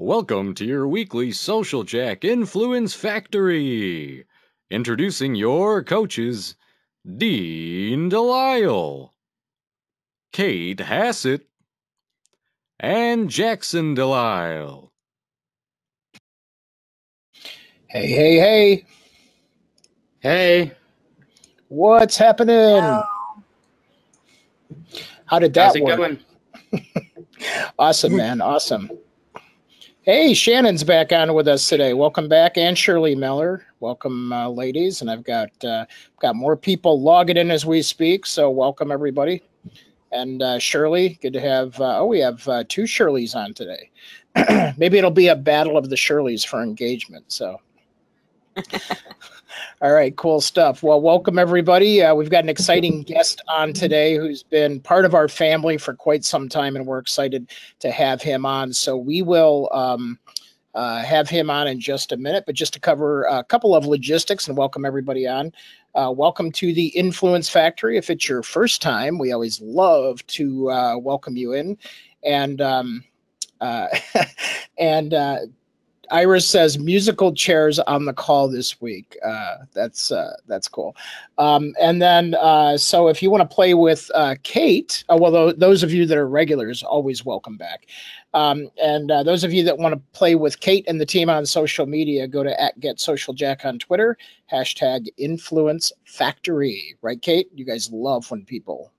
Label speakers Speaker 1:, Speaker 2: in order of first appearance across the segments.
Speaker 1: Welcome to your weekly Social Jack Influence Factory. Introducing your coaches, Dean Delisle, Kate Hassett, and Jackson Delisle.
Speaker 2: Hey, hey, hey.
Speaker 3: Hey,
Speaker 2: What's happening? How did that
Speaker 3: how's it
Speaker 2: work?
Speaker 3: going?
Speaker 2: Awesome, man. Awesome. Hey, Shannon's back on with us today. Welcome back, and Shirley Miller. Welcome, uh, ladies. And I've got uh, got more people logging in as we speak. So welcome everybody. And uh, Shirley, good to have. Uh, oh, we have uh, two Shirleys on today. Maybe it'll be a battle of the Shirleys for engagement. So. All right, cool stuff. Well, welcome everybody. Uh, we've got an exciting guest on today who's been part of our family for quite some time, and we're excited to have him on. So we will um, uh, have him on in just a minute, but just to cover a couple of logistics and welcome everybody on. Uh, welcome to the Influence Factory. If it's your first time, we always love to uh, welcome you in. And um, uh, and uh, Iris says musical chairs on the call this week. Uh, that's uh, that's cool. Um, and then uh, so if you want to play with uh, Kate, uh, well, tho- those of you that are regulars, always welcome back. Um, and uh, those of you that want to play with Kate and the team on social media, go to at Get Social Jack on Twitter, hashtag Influence Factory. Right, Kate? You guys love when people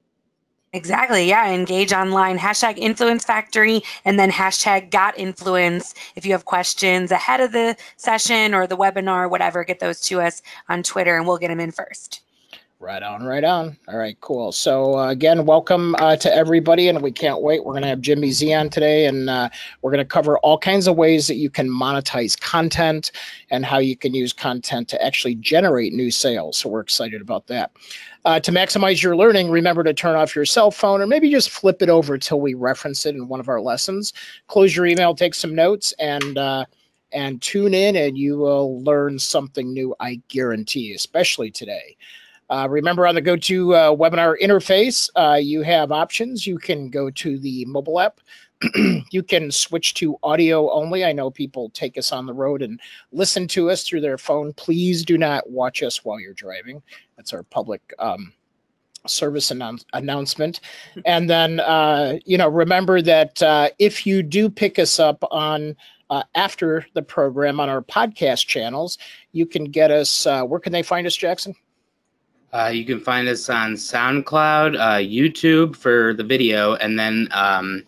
Speaker 4: Exactly. Yeah. Engage online. Hashtag influence factory and then hashtag got influence. If you have questions ahead of the session or the webinar, whatever, get those to us on Twitter and we'll get them in first.
Speaker 2: Right on, right on. All right, cool. So uh, again, welcome uh, to everybody, and we can't wait. We're going to have Jimmy Z on today, and uh, we're going to cover all kinds of ways that you can monetize content and how you can use content to actually generate new sales. So we're excited about that. Uh, to maximize your learning, remember to turn off your cell phone, or maybe just flip it over till we reference it in one of our lessons. Close your email, take some notes, and uh, and tune in, and you will learn something new. I guarantee, especially today. Uh, remember on the GoTo uh, webinar interface, uh, you have options. You can go to the mobile app. you can switch to audio only. I know people take us on the road and listen to us through their phone. Please do not watch us while you're driving. That's our public um, service announce- announcement. And then, uh, you know, remember that uh, if you do pick us up on uh, after the program on our podcast channels, you can get us. Uh, where can they find us, Jackson?
Speaker 3: Uh, you can find us on SoundCloud, uh, YouTube for the video, and then um,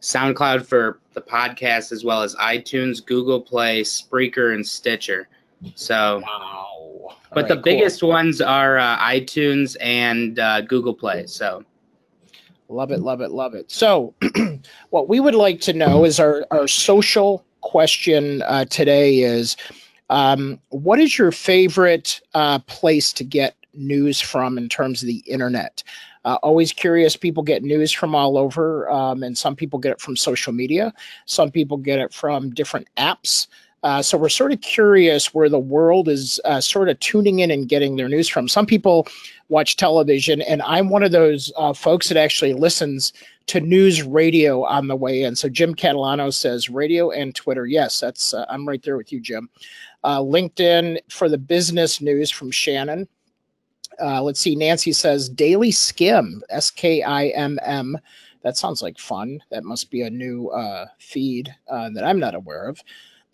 Speaker 3: SoundCloud for the podcast, as well as iTunes, Google Play, Spreaker, and Stitcher. So,
Speaker 2: Wow.
Speaker 3: but the biggest ones are uh, iTunes and uh, Google Play. So,
Speaker 2: Love it, love it, love it. So, what we would like to know is our, our social question uh, today is um, what is your favorite uh, place to get news from in terms of the internet? Uh, always curious. People get news from all over, um, and some people get it from social media. Some people get it from different apps. Uh, so we're sort of curious where the world is uh, sort of tuning in and getting their news from. Some people watch television, and I'm one of those uh, folks that actually listens to news radio on the way in. So Jim Catalano says radio and Twitter. Yes, that's uh, I'm right there with you, Jim. Uh, LinkedIn for the business news from Shannon. Uh, let's see. Nancy says Daily Skimm, S K I M M. That sounds like fun. That must be a new uh, feed uh, that I'm not aware of.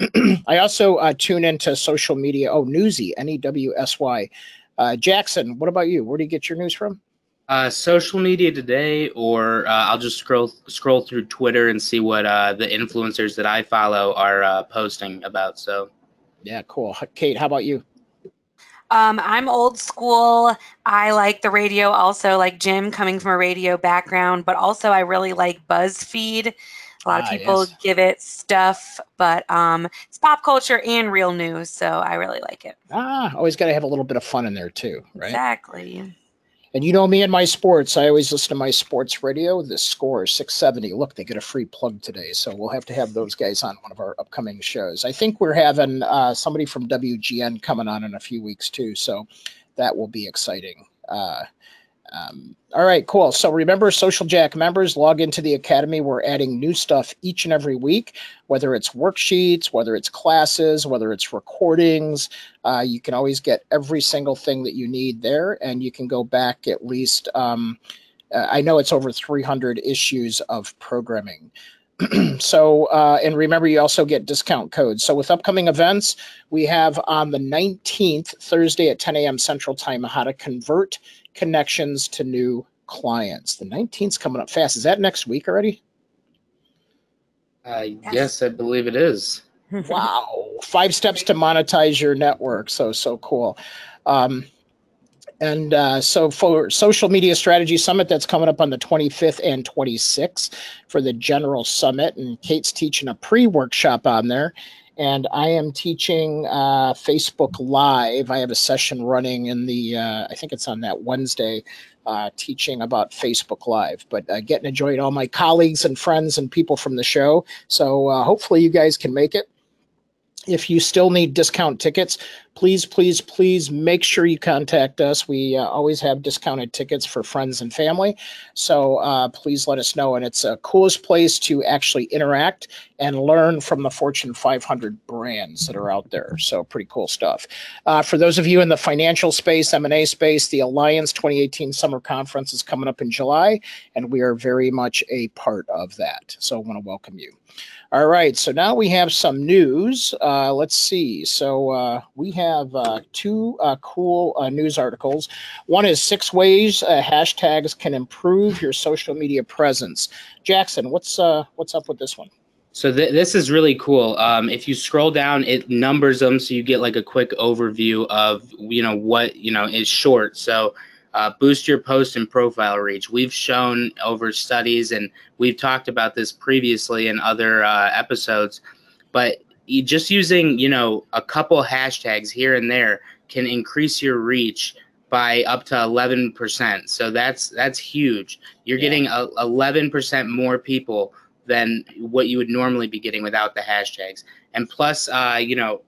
Speaker 2: I also uh, tune into social media. Oh, Newsy, N E W S Y. Uh, Jackson, what about you? Where do you get your news from?
Speaker 3: uh, social media today, or uh, I'll just scroll scroll through Twitter and see what uh, the influencers that I follow are uh, posting about. So,
Speaker 2: Yeah, cool. Kate, how about you?
Speaker 4: Um, I'm old school. I like the radio also, like Jim coming from a radio background, but also I really like BuzzFeed. A lot
Speaker 2: Ah,
Speaker 4: of people
Speaker 2: yes.
Speaker 4: give it stuff, but um, it's pop culture and real news, so I really like it.
Speaker 2: Ah, always got to have a little bit of fun in there too, right?
Speaker 4: Exactly.
Speaker 2: And you know me and my sports. I always listen to my sports radio. The score is 670. Look, they get a free plug today. So we'll have to have those guys on one of our upcoming shows. I think we're having uh, somebody from WGN coming on in a few weeks too. So that will be exciting. Uh, Um, all right, cool. So remember, Social Jack members log into the Academy. We're adding new stuff each and every week, whether it's worksheets, whether it's classes, whether it's recordings. Uh, you can always get every single thing that you need there, and you can go back at least. Um, uh, I know it's over 300 issues of programming. so uh, and remember you also get discount codes so with upcoming events we have on the 19th thursday at 10 a.m central time how to convert connections to new clients. The 19th coming up fast. Is that next week already?
Speaker 3: Uh, yes. yes i believe it is.
Speaker 2: Wow. Five steps to monetize your network. So so cool. Um, and uh, so for Social Media Strategy Summit, that's coming up on the 25th and 26th for the general summit. And Kate's teaching a pre workshop on there. And I am teaching uh, Facebook Live. I have a session running in the, uh, I think it's on that Wednesday, uh, teaching about Facebook Live. But uh, getting to join all my colleagues and friends and people from the show. So uh, hopefully you guys can make it if you still need discount tickets, please, please, please make sure you contact us. We uh, always have discounted tickets for friends and family. So uh, please let us know. And it's a coolest place to actually interact and learn from the Fortune 500 brands that are out there. So pretty cool stuff. Uh, for those of you in the financial space, M&A space, the Alliance 2018 Summer Conference is coming up in July, and we are very much a part of that. So I want to welcome you. All right, so now we have some news. Uh, let's see. So uh, we have uh, two uh, cool uh, news articles. One is six ways uh, hashtags can improve your social media presence. Jackson, what's what's up with this one?
Speaker 3: So th- this is really cool. Um, if you scroll down, it numbers them so you get like a quick overview of you know what you know is short. So uh, boost your post and profile reach. We've shown over studies, and we've talked about this previously in other uh, episodes, but just using you know a couple hashtags here and there can increase your reach by up to 11%. So that's that's huge. You're yeah. getting a, 11% more people than what you would normally be getting without the hashtags. And plus, uh, you know,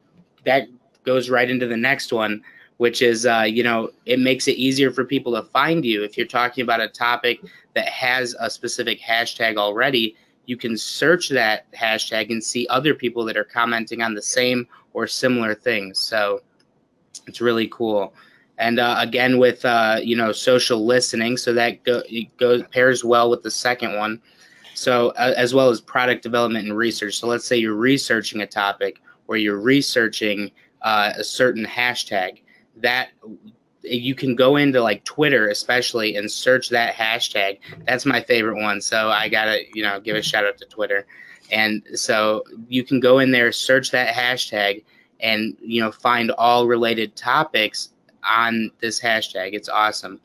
Speaker 3: that goes right into the next one which is uh, you know it makes it easier for people to find you. If you're talking about a topic that has a specific hashtag already you can search that hashtag and see other people that are commenting on the same or similar things. So it's really cool. And uh, again with uh, you know social listening so that go, goes pairs well with the second one. So uh, as well as product development and research. So let's say you're researching a topic or you're researching uh, a certain hashtag that you can go into like Twitter especially and search that hashtag. That's my favorite one. So I gotta, you know, give a shout out to Twitter. And so you can go in there, search that hashtag, and you know, find all related topics on this hashtag. It's awesome.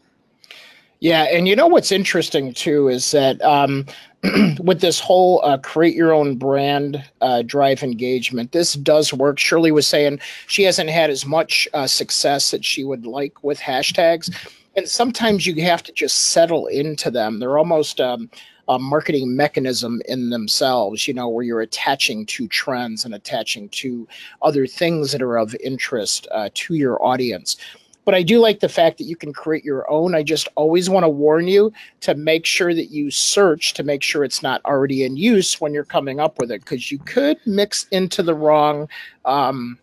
Speaker 2: Yeah, and you know what's interesting too is that um, with this whole uh, create your own brand uh, drive engagement, this does work. Shirley was saying she hasn't had as much uh, success that she would like with hashtags, and sometimes you have to just settle into them. They're almost um, a marketing mechanism in themselves, you know, where you're attaching to trends and attaching to other things that are of interest uh, to your audience but I do like the fact that you can create your own. I just always want to warn you to make sure that you search to make sure it's not already in use when you're coming up with it, because you could mix into the wrong, um,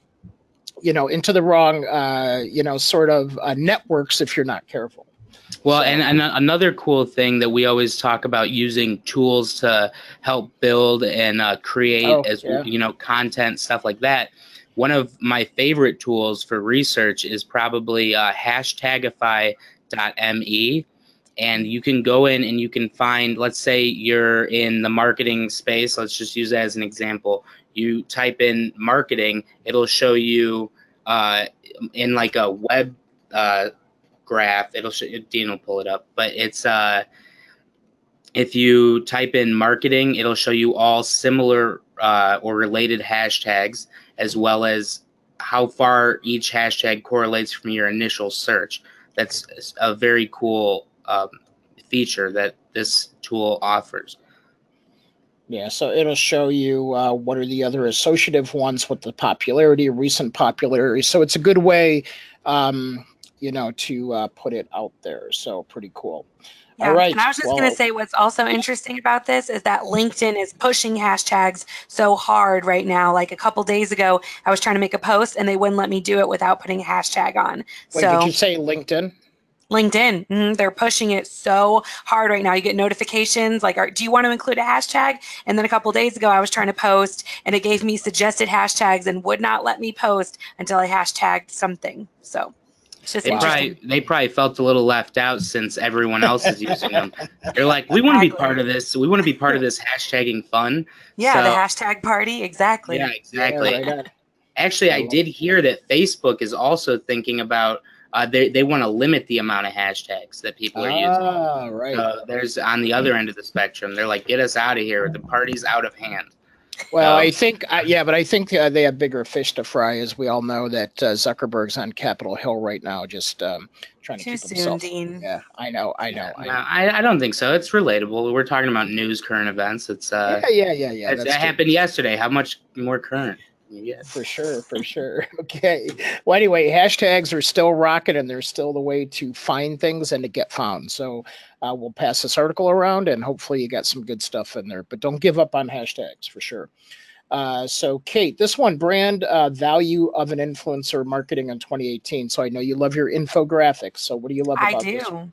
Speaker 2: you know, into the wrong, uh, you know, sort of uh, networks if you're not careful.
Speaker 3: Well, and, and another cool thing that we always talk about using tools to help build and uh, create oh, as yeah. you know content stuff like that one of my favorite tools for research is probably uh, hashtagify.me. And you can go in and you can find, let's say you're in the marketing space. Let's just use that as an example. You type in marketing, it'll show you uh, in like a web uh, graph. It'll show Dean will pull it up, but it's uh, if you type in marketing, it'll show you all similar uh, or related hashtags as well as how far each hashtag correlates from your initial search. That's a very cool um, feature that this tool offers.
Speaker 2: Yeah, so it'll show you uh, what are the other associative ones with the popularity, recent popularity. So it's a good way um, you know, to uh, put it out there. So pretty cool.
Speaker 4: Yeah.
Speaker 2: All right.
Speaker 4: And I was just
Speaker 2: well-
Speaker 4: going to say what's also interesting about this is that LinkedIn is pushing hashtags so hard right now. Like a couple days ago, I was trying to make a post and they wouldn't let me do it without putting a hashtag on.
Speaker 2: Wait,
Speaker 4: so
Speaker 2: did you say LinkedIn?
Speaker 4: LinkedIn, mhm, they're pushing it so hard right now. You get notifications like, are, do you want to include a hashtag? And then a couple days ago, I was trying to post and it gave me suggested hashtags and would not let me post until I hashtagged something. So it's just
Speaker 3: They probably they probably felt a little left out since everyone else is using them. They're like, we want to be part of this. We want to be part of this hashtagging fun.
Speaker 4: yeah, the hashtag party. Exactly.
Speaker 3: Yeah, exactly.
Speaker 2: Yeah, right.
Speaker 3: Actually, I
Speaker 2: I
Speaker 3: did hear that Facebook is also thinking about uh, they they want to limit the amount of hashtags that people are using.
Speaker 2: Ah, right.
Speaker 3: Uh, there's on the other end of the spectrum. They're like, get us out of here. The party's out of hand.
Speaker 2: Well,
Speaker 3: Um,
Speaker 2: I think, uh, yeah, but I think uh, they have bigger fish to fry, as we all know that uh, Zuckerberg's on Capitol Hill right now, just um, trying to keep
Speaker 4: soon,
Speaker 2: himself.
Speaker 4: Dean.
Speaker 2: Yeah, I know, I know. I
Speaker 3: No,
Speaker 2: know.
Speaker 3: I, I don't think so. It's relatable. We're talking about news, current events. It's uh,
Speaker 2: yeah, yeah, yeah, yeah.
Speaker 3: it's- that happened yesterday. How much more current? Yeah.
Speaker 2: For sure, for sure. Okay. Well, anyway, hashtags are still rocking, and they're still the way to find things and to get found. So uh, we'll pass this article around, and hopefully you got some good stuff in there. But don't give up on hashtags for sure. Uh, so, Kate, this one brand uh, value of an influencer marketing in 2018. So I know you love your infographics. So what do you love
Speaker 4: I
Speaker 2: about this?
Speaker 4: do.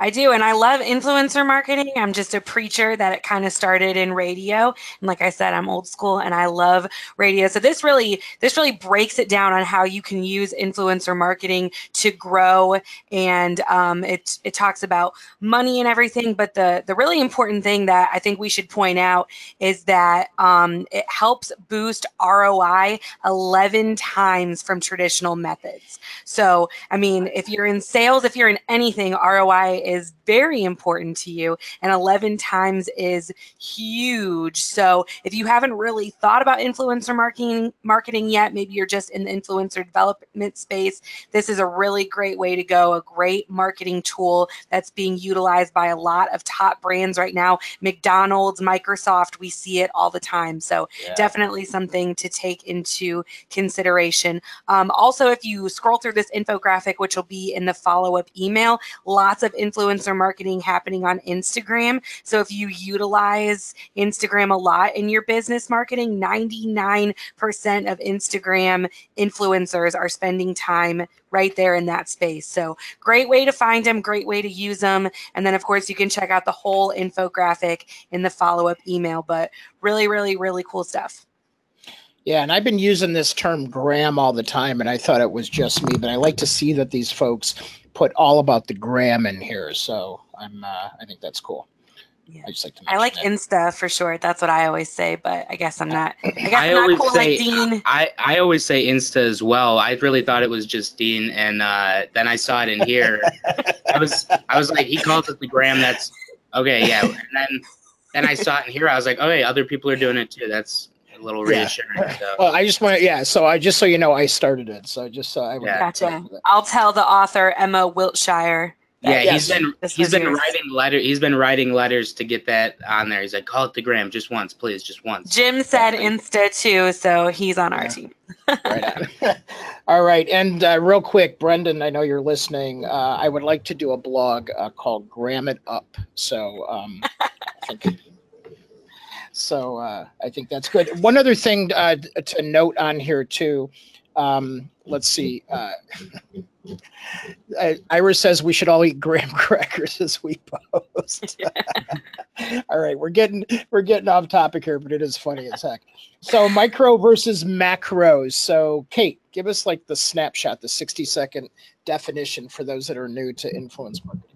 Speaker 4: I do. And I love influencer marketing. I'm just a preacher that it kind of started in radio. And like I said, I'm old school and I love radio. So this really, this really breaks it down on how you can use influencer marketing to grow. And um, it, it talks about money and everything. But the, the really important thing that I think we should point out is that um, it helps boost ROI 11 times from traditional methods. So, I mean, if you're in sales, if you're in anything, ROI is very important to you, and 11 times is huge. So, if you haven't really thought about influencer marketing marketing yet, maybe you're just in the influencer development space, this is a really great way to go, a great marketing tool that's being utilized by a lot of top brands right now. McDonald's, Microsoft, we see it all the time. So, definitely something to take into consideration. Um, also, if you scroll through this infographic, which will be in the follow up email, lots of influencer marketing happening on Instagram. So, if you utilize Instagram a lot in your business marketing, 99% of Instagram influencers are spending time right there in that space. So, great way to find them, great way to use them. And then, of course, you can check out the whole infographic in the follow up email. But really, really, really cool stuff.
Speaker 2: Yeah, and I've been using this term gram all the time, and I thought it was just me, but I like to see that these folks put all about the gram in here. So I'm, uh, I think that's cool.
Speaker 4: Yeah.
Speaker 2: I just like to.
Speaker 4: I like
Speaker 2: mention
Speaker 4: Insta for short. That's what I always say, but I guess I'm not. I guess
Speaker 3: I
Speaker 4: I'm not
Speaker 3: always
Speaker 4: cool
Speaker 3: say-
Speaker 4: like Dean.
Speaker 3: I, I always say Insta as well. I really thought it was just Dean, and uh, then I saw it in here. I was I was like, he calls it the gram. That's okay, yeah. And then then I saw it in here. I was like, okay, other people are doing it too. That's a little
Speaker 2: Yeah.
Speaker 3: reassuring. So.
Speaker 2: Well, I just want to, yeah. So I just so you know, I started it. So I just so I would.
Speaker 3: Yeah.
Speaker 4: Gotcha. I'll tell the author Emma Wiltshire.
Speaker 3: yeah,
Speaker 2: yes.
Speaker 3: he's been
Speaker 4: This
Speaker 3: he's
Speaker 4: was
Speaker 3: been
Speaker 4: yours.
Speaker 3: writing letter. He's been writing letters to get that on there. He's like, call it the gram just once, please, just once.
Speaker 4: Jim said Insta too, so he's on our
Speaker 2: Yeah.
Speaker 4: team.
Speaker 2: right on. All right, and uh, real quick, Brendan, I know you're listening. Uh, I would like to do a blog uh, called "Gram It Up." So, um, I think, so uh, I think that's good. One other thing uh, to note on here too. Um, let's see. Uh, uh, Ira says we should all eat graham crackers as we post. all right, we're getting we're getting off topic here, but it is funny as heck. So micro versus macros. So Kate, give us like the snapshot, the 60 second definition for those that are new to influence marketing.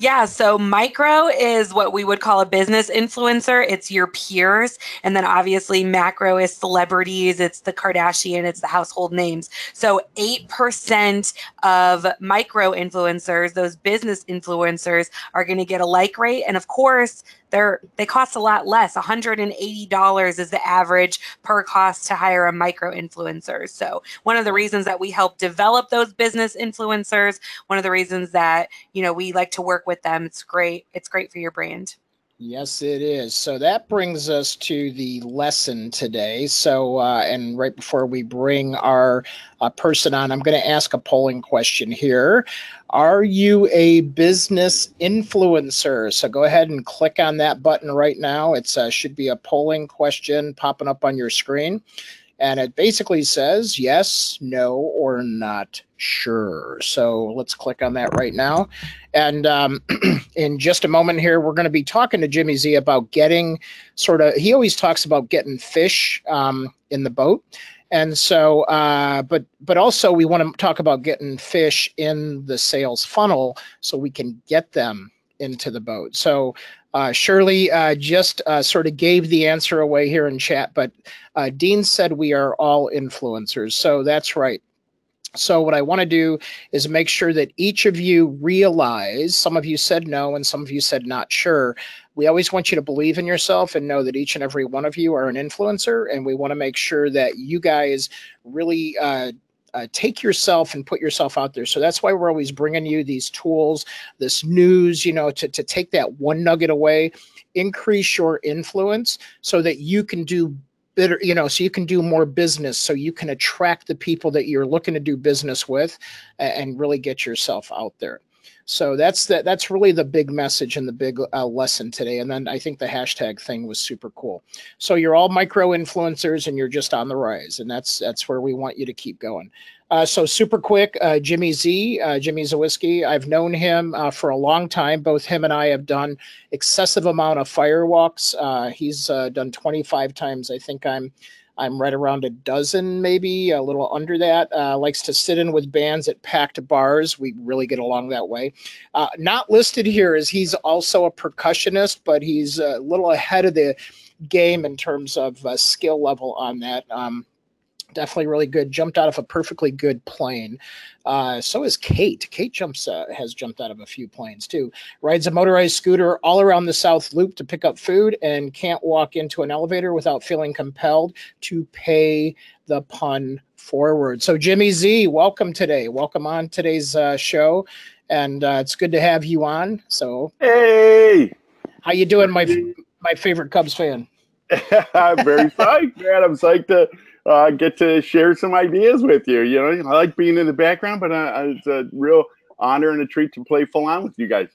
Speaker 4: Yeah, so micro is what we would call a business influencer. It's your peers. And then obviously macro is celebrities, it's the Kardashian, it's the household names. So 8% of micro influencers, those business influencers, are going to get a like rate. And of course, they're they cost a lot less. $180 is the average per cost to hire a micro influencer. So one of the reasons that we help develop those business influencers, one of the reasons that you know we like to work with them it's great it's great for your brand
Speaker 2: Yes, it is. So that brings us to the lesson today. So, uh, and right before we bring our uh, person on, I'm going to ask a polling question here. Are you a business influencer? So go ahead and click on that button right now. It uh, should be a polling question popping up on your screen. And it basically says yes, no, or not sure. So let's click on that right now. And um, in just a moment here, we're going to be talking to Jimmy Z about getting sort of, he always talks about getting fish um, in the boat. And so, uh, but but also we want to talk about getting fish in the sales funnel so we can get them into the boat. So uh, Shirley uh, just uh, sort of gave the answer away here in chat, but uh, Dean said we are all influencers. So that's right. So what I want to do is make sure that each of you realize, some of you said no and some of you said not sure. We always want you to believe in yourself and know that each and every one of you are an influencer. And we want to make sure that you guys really uh, take yourself and put yourself out there. So that's why we're always bringing you these tools, this news, you know, to, to take that one nugget away, increase your influence so that you can do better, you know, so you can do more business, so you can attract the people that you're looking to do business with and really get yourself out there. So that's that. That's really the big message and the big uh, lesson today. And then I think the hashtag thing was super cool. So you're all micro influencers and you're just on the rise, and that's that's where we want you to keep going. Uh, so super quick, uh, Jimmy Z, uh, Jimmy Zawiski. I've known him uh, for a long time. Both him and I have done excessive amount of firewalks. Uh, he's uh, done 25 times. I think I'm I'm right around a dozen, maybe a little under that. Uh, likes to sit in with bands at packed bars. We really get along that way. Uh, not listed here is he's also a percussionist, but he's a little ahead of the game in terms of uh, skill level on that. Um, definitely really good. Jumped out of a perfectly good plane. Uh, so is Kate. Kate jumps uh, has jumped out of a few planes too. Rides a motorized scooter all around the South Loop to pick up food and can't walk into an elevator without feeling compelled to pay the pun forward. So Jimmy Z, welcome today. Welcome on today's uh, show, and uh, it's good to have you on. So
Speaker 5: hey,
Speaker 2: how you doing, my my favorite Cubs fan?
Speaker 5: I'm very psyched, man. I'm psyched to uh, get to share some ideas with you. You know, I like being in the background, but uh, it's a real honor and a treat to play full on with you guys.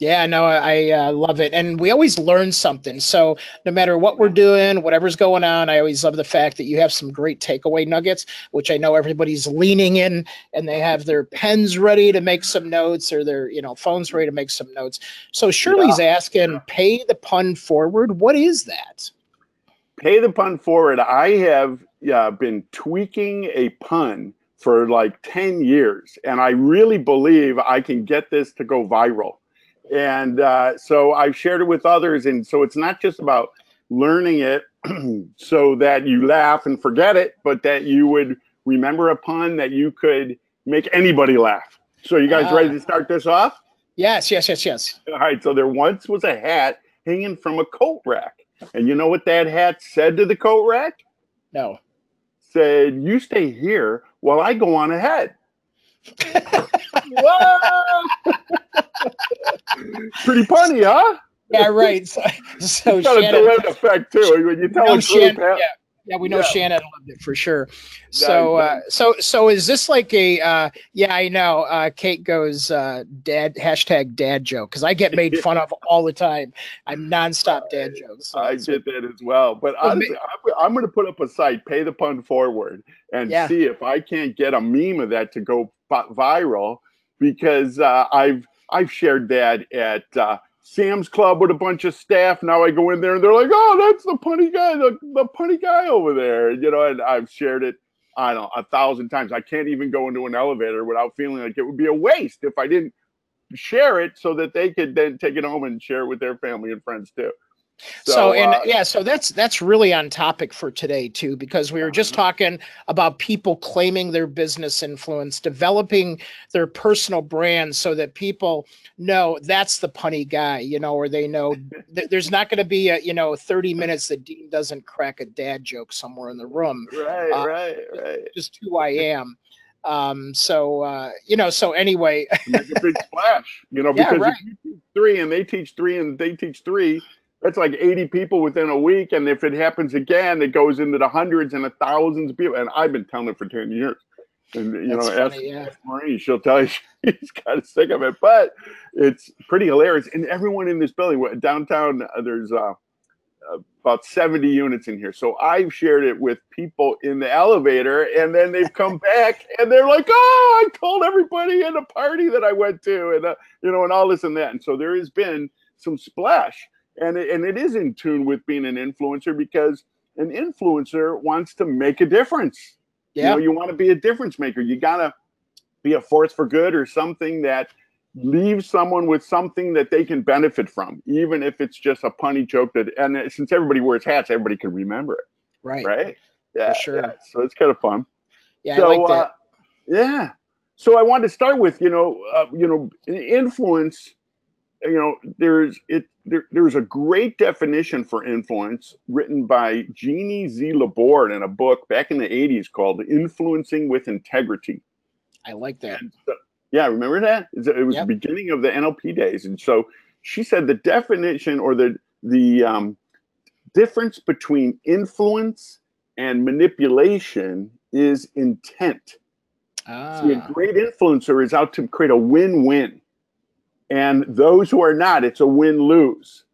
Speaker 2: Yeah, no, I uh, love it. And we always learn something. So no matter what we're doing, whatever's going on, I always love the fact that you have some great takeaway nuggets, which I know everybody's leaning in and they have their pens ready to make some notes or their, you know, phones ready to make some notes. So Shirley's yeah. asking, pay the pun forward. What is that?
Speaker 5: Pay the pun forward. I have uh, been tweaking a pun for like 10 years, and I really believe I can get this to go viral. And uh, so I've shared it with others. And so it's not just about learning it so that you laugh and forget it, but that you would remember a pun that you could make anybody laugh. So you guys uh, ready to start this off?
Speaker 2: Yes, yes, yes, yes.
Speaker 5: All right. So there once was a hat hanging from a coat rack. And you know what that hat said to the coat rack?
Speaker 2: No
Speaker 5: said, You stay here while I go on ahead. Pretty funny, huh?
Speaker 2: Yeah, right. So, so
Speaker 5: got Shannon, a delay effect too. When you tell no,
Speaker 2: Shannon, yeah, yeah, we know yeah. Shannon loved it for sure. So, uh, so, so is this like a? Uh, yeah, I know. Uh, Kate goes uh, dad hashtag dad joke because I get made fun of all the time. I'm nonstop dad jokes.
Speaker 5: So I did that as well. But I'm, I'm going to put up a site, pay the pun forward, and yeah. see if I can't get a meme of that to go viral because uh, I've I've shared that at uh, Sam's Club with a bunch of staff. Now I go in there and they're like, "Oh, that's the punny guy, the, the punny guy over there." You know, and I've shared it, I don't know, a thousand times. I can't even go into an elevator without feeling like it would be a waste if I didn't share it so that they could then take it home and share it with their family and friends too.
Speaker 2: So, so and uh, yeah, so that's that's really on topic for today too, because we were just uh-huh. talking about people claiming their business influence, developing their personal brand, so that people know that's the punny guy, you know, or they know th- there's not going to be a you know 30 minutes that Dean doesn't crack a dad joke somewhere in the room.
Speaker 5: Right, uh, right, right.
Speaker 2: Just who I am. Um, so uh, you know, so anyway,
Speaker 5: make a big splash, you know, because yeah, right. if you teach three and they teach three and they teach three, that's like 80 people within a week. And if it happens again, it goes into the hundreds and the thousands of people. And I've been telling it for 10 years. And you That's know, funny, ask, yeah. Marie, she'll tell you she's kind of sick of it, but it's pretty hilarious. And everyone in this building, downtown, uh, there's uh, about 70 units in here. So I've shared it with people in the elevator, and then they've come back and they're like, "Oh, I told everybody at a party that I went to, and uh, you know, and all this and that." And so there has been some splash, and it, and it is in tune with being an influencer because an influencer wants to make a difference. Yeah. You know, you want to be a difference maker. You gotta be a force for good or something that leaves someone with something that they can benefit from, even if it's just a punny joke that, and since everybody wears hats, everybody can remember it.
Speaker 2: Right.
Speaker 5: Right. Yeah.
Speaker 2: For sure.
Speaker 5: Yeah. So it's kind of fun.
Speaker 2: Yeah. So, like uh,
Speaker 5: yeah. So I wanted to start with, you know, uh, you know, influence, you know, there's it, there, there's a great definition for influence written by Genie Z. Laborde in a book back in the 80s called Influencing with Integrity.
Speaker 2: I like that.
Speaker 5: Yeah, remember that? It was yep. the beginning of the NLP days, and so she said the definition or the the um, difference between influence and manipulation is intent. Ah. See, a ah. great influencer is out to create a win-win, and those who are not, it's a win-lose.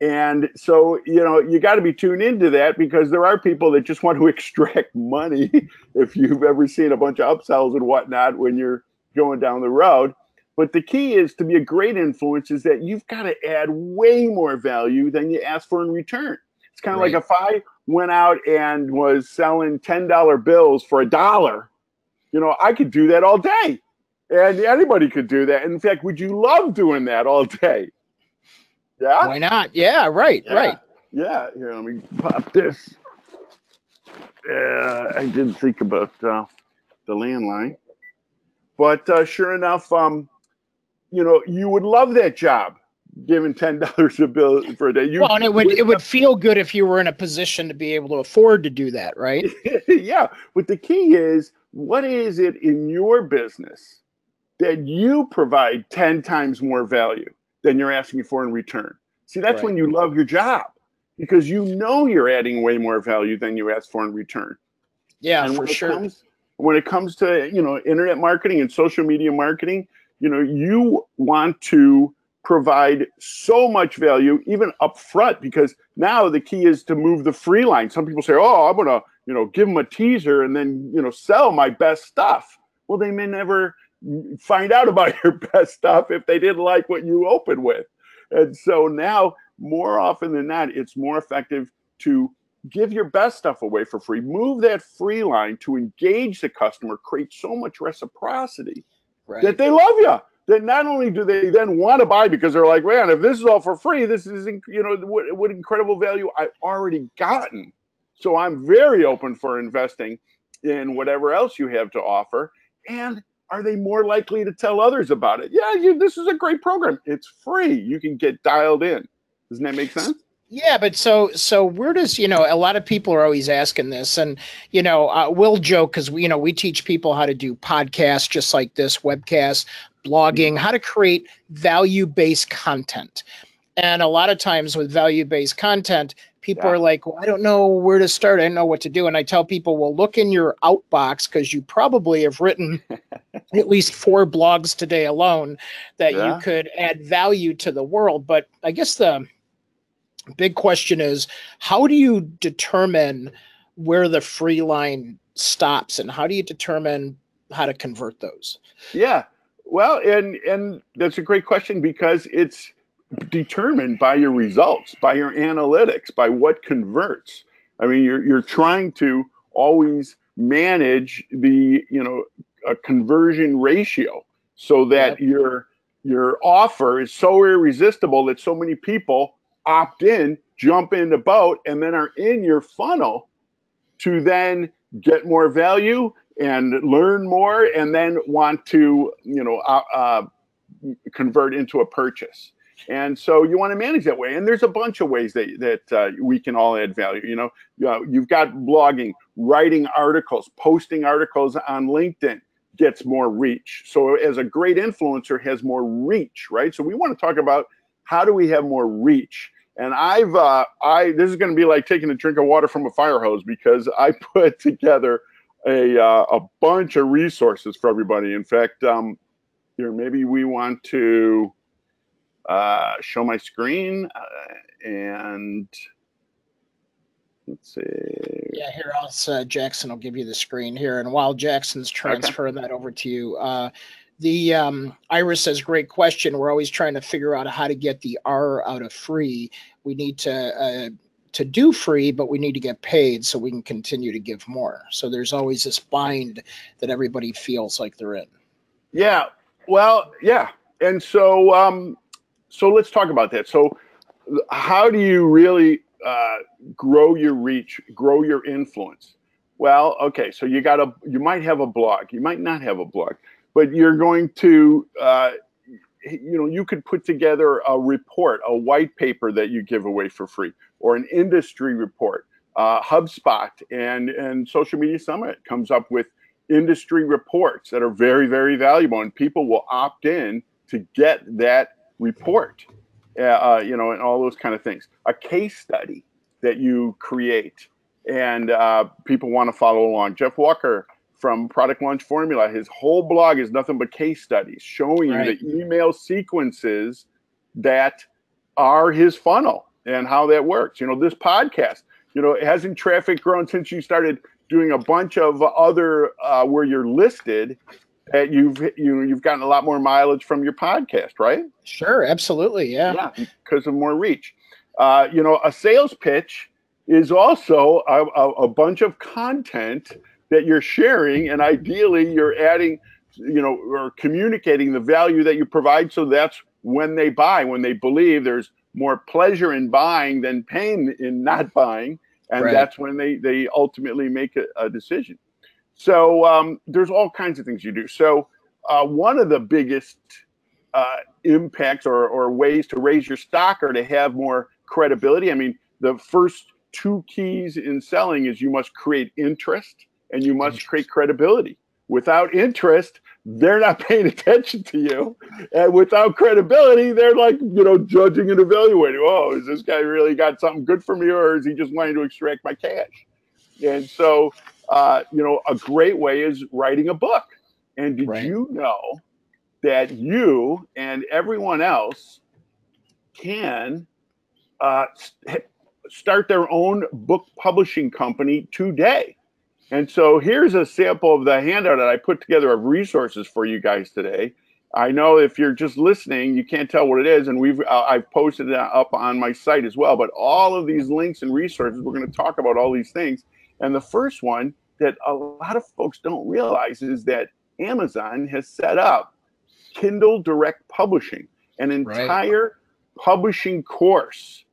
Speaker 5: And so, you know, you got to be tuned into that because there are people that just want to extract money. if you've ever seen a bunch of upsells and whatnot when you're going down the road. But the key is to be a great influence is that you've got to add way more value than you ask for in return. It's kind of right. like if I went out and was selling $10 bills for a dollar, you know, I could do that all day. And anybody could do that. In fact, would you love doing that all day?
Speaker 2: Yeah. Why not? Yeah, right,
Speaker 5: yeah.
Speaker 2: right.
Speaker 5: Yeah. Here, let me pop this. Uh, I didn't think about uh, the landline. But uh, sure enough, um, you know, you would love that job, giving ten dollars a bill for a day. You,
Speaker 2: well, and it would it would feel good if you were in a position to be able to afford to do that, right?
Speaker 5: yeah, but the key is, what is it in your business that you provide ten times more value than you're asking for in return? See, that's right. when you love your job because you know you're adding way more value than you ask for in return.
Speaker 2: Yeah, and for sure.
Speaker 5: Comes, when it comes to you know internet marketing and social media marketing you know you want to provide so much value even up front because now the key is to move the free line some people say oh i'm gonna you know give them a teaser and then you know sell my best stuff well they may never find out about your best stuff if they didn't like what you opened with and so now more often than not it's more effective to give your best stuff away for free. Move that free line to engage the customer, create so much reciprocity right. that they love you. That not only do they then want to buy because they're like, man, if this is all for free, this is you know what, what incredible value I've already gotten. So I'm very open for investing in whatever else you have to offer. And are they more likely to tell others about it? Yeah, you, this is a great program. It's free. You can get dialed in. Doesn't that make sense?
Speaker 2: Yeah, but so so where does you know a lot of people are always asking this, and you know uh, we'll joke because we you know we teach people how to do podcasts just like this, webcast, blogging, how to create value based content, and a lot of times with value based content, people yeah. are like, well, I don't know where to start, I don't know what to do, and I tell people, well, look in your outbox because you probably have written at least four blogs today alone that yeah. you could add value to the world, but I guess the big question is how do you determine where the free line stops and how do you determine how to convert those?
Speaker 5: Yeah. Well and and that's a great question because it's determined by your results by your analytics by what converts i mean you're you're trying to always manage the you know a conversion ratio so that yep. your your offer is so irresistible that so many people opt in, jump in the boat, and then are in your funnel to then get more value and learn more, and then want to, you know, uh, uh, convert into a purchase. And so you want to manage that way. And there's a bunch of ways that, that uh, we can all add value. You know, you've got blogging, writing articles, posting articles on LinkedIn, gets more reach. So as a great influencer has more reach, right? So we want to talk about how do we have more reach? And I've uh, I this is going to be like taking a drink of water from a fire hose because I put together a uh, a bunch of resources for everybody. In fact, um, here maybe we want to uh, show my screen uh, and let's see.
Speaker 2: Yeah, here else uh, Jackson will give you the screen here, and while Jackson's transferring okay. that over to you, uh, the um, Iris says, "Great question. We're always trying to figure out how to get the R out of free. We need to uh, to do free, but we need to get paid so we can continue to give more. So there's always this bind that everybody feels like they're in."
Speaker 5: Yeah. Well, yeah, and so um, so let's talk about that. So, how do you really uh, grow your reach, grow your influence? Well, okay, so you got a, you might have a blog, you might not have a blog but you're going to uh, you know you could put together a report a white paper that you give away for free or an industry report uh, hubspot and and social media summit comes up with industry reports that are very very valuable and people will opt in to get that report uh, uh you know and all those kind of things a case study that you create and uh, people want to follow along jeff walker from Product Launch Formula. His whole blog is nothing but case studies showing right. you the email sequences that are his funnel and how that works. You know, this podcast, you know, hasn't traffic grown since you started doing a bunch of other uh, where you're listed you've you you've gotten a lot more mileage from your podcast, right?
Speaker 2: Sure, absolutely, yeah.
Speaker 5: Yeah, because of more reach. Uh, you know, a sales pitch is also a, a, a bunch of content that you're sharing and ideally you're adding you know or communicating the value that you provide so that's when they buy when they believe there's more pleasure in buying than pain in not buying and right. that's when they they ultimately make a, a decision so um, there's all kinds of things you do so uh, one of the biggest uh, impacts or, or ways to raise your stock or to have more credibility i mean the first two keys in selling is you must create interest and you must create credibility. Without interest, they're not paying attention to you. And without credibility, they're like, you know, judging and evaluating. Oh, is this guy really got something good for me or is he just wanting to extract my cash? And so, uh, you know, a great way is writing a book. And did right. you know that you and everyone else can uh, start their own book publishing company today? And so here's a sample of the handout that I put together of resources for you guys today. I know if you're just listening, you can't tell what it is, and we've uh, I've posted it up on my site as well. But all of these links and resources, we're going to talk about all these things. And the first one that a lot of folks don't realize is that Amazon has set up Kindle Direct Publishing, an entire right. publishing course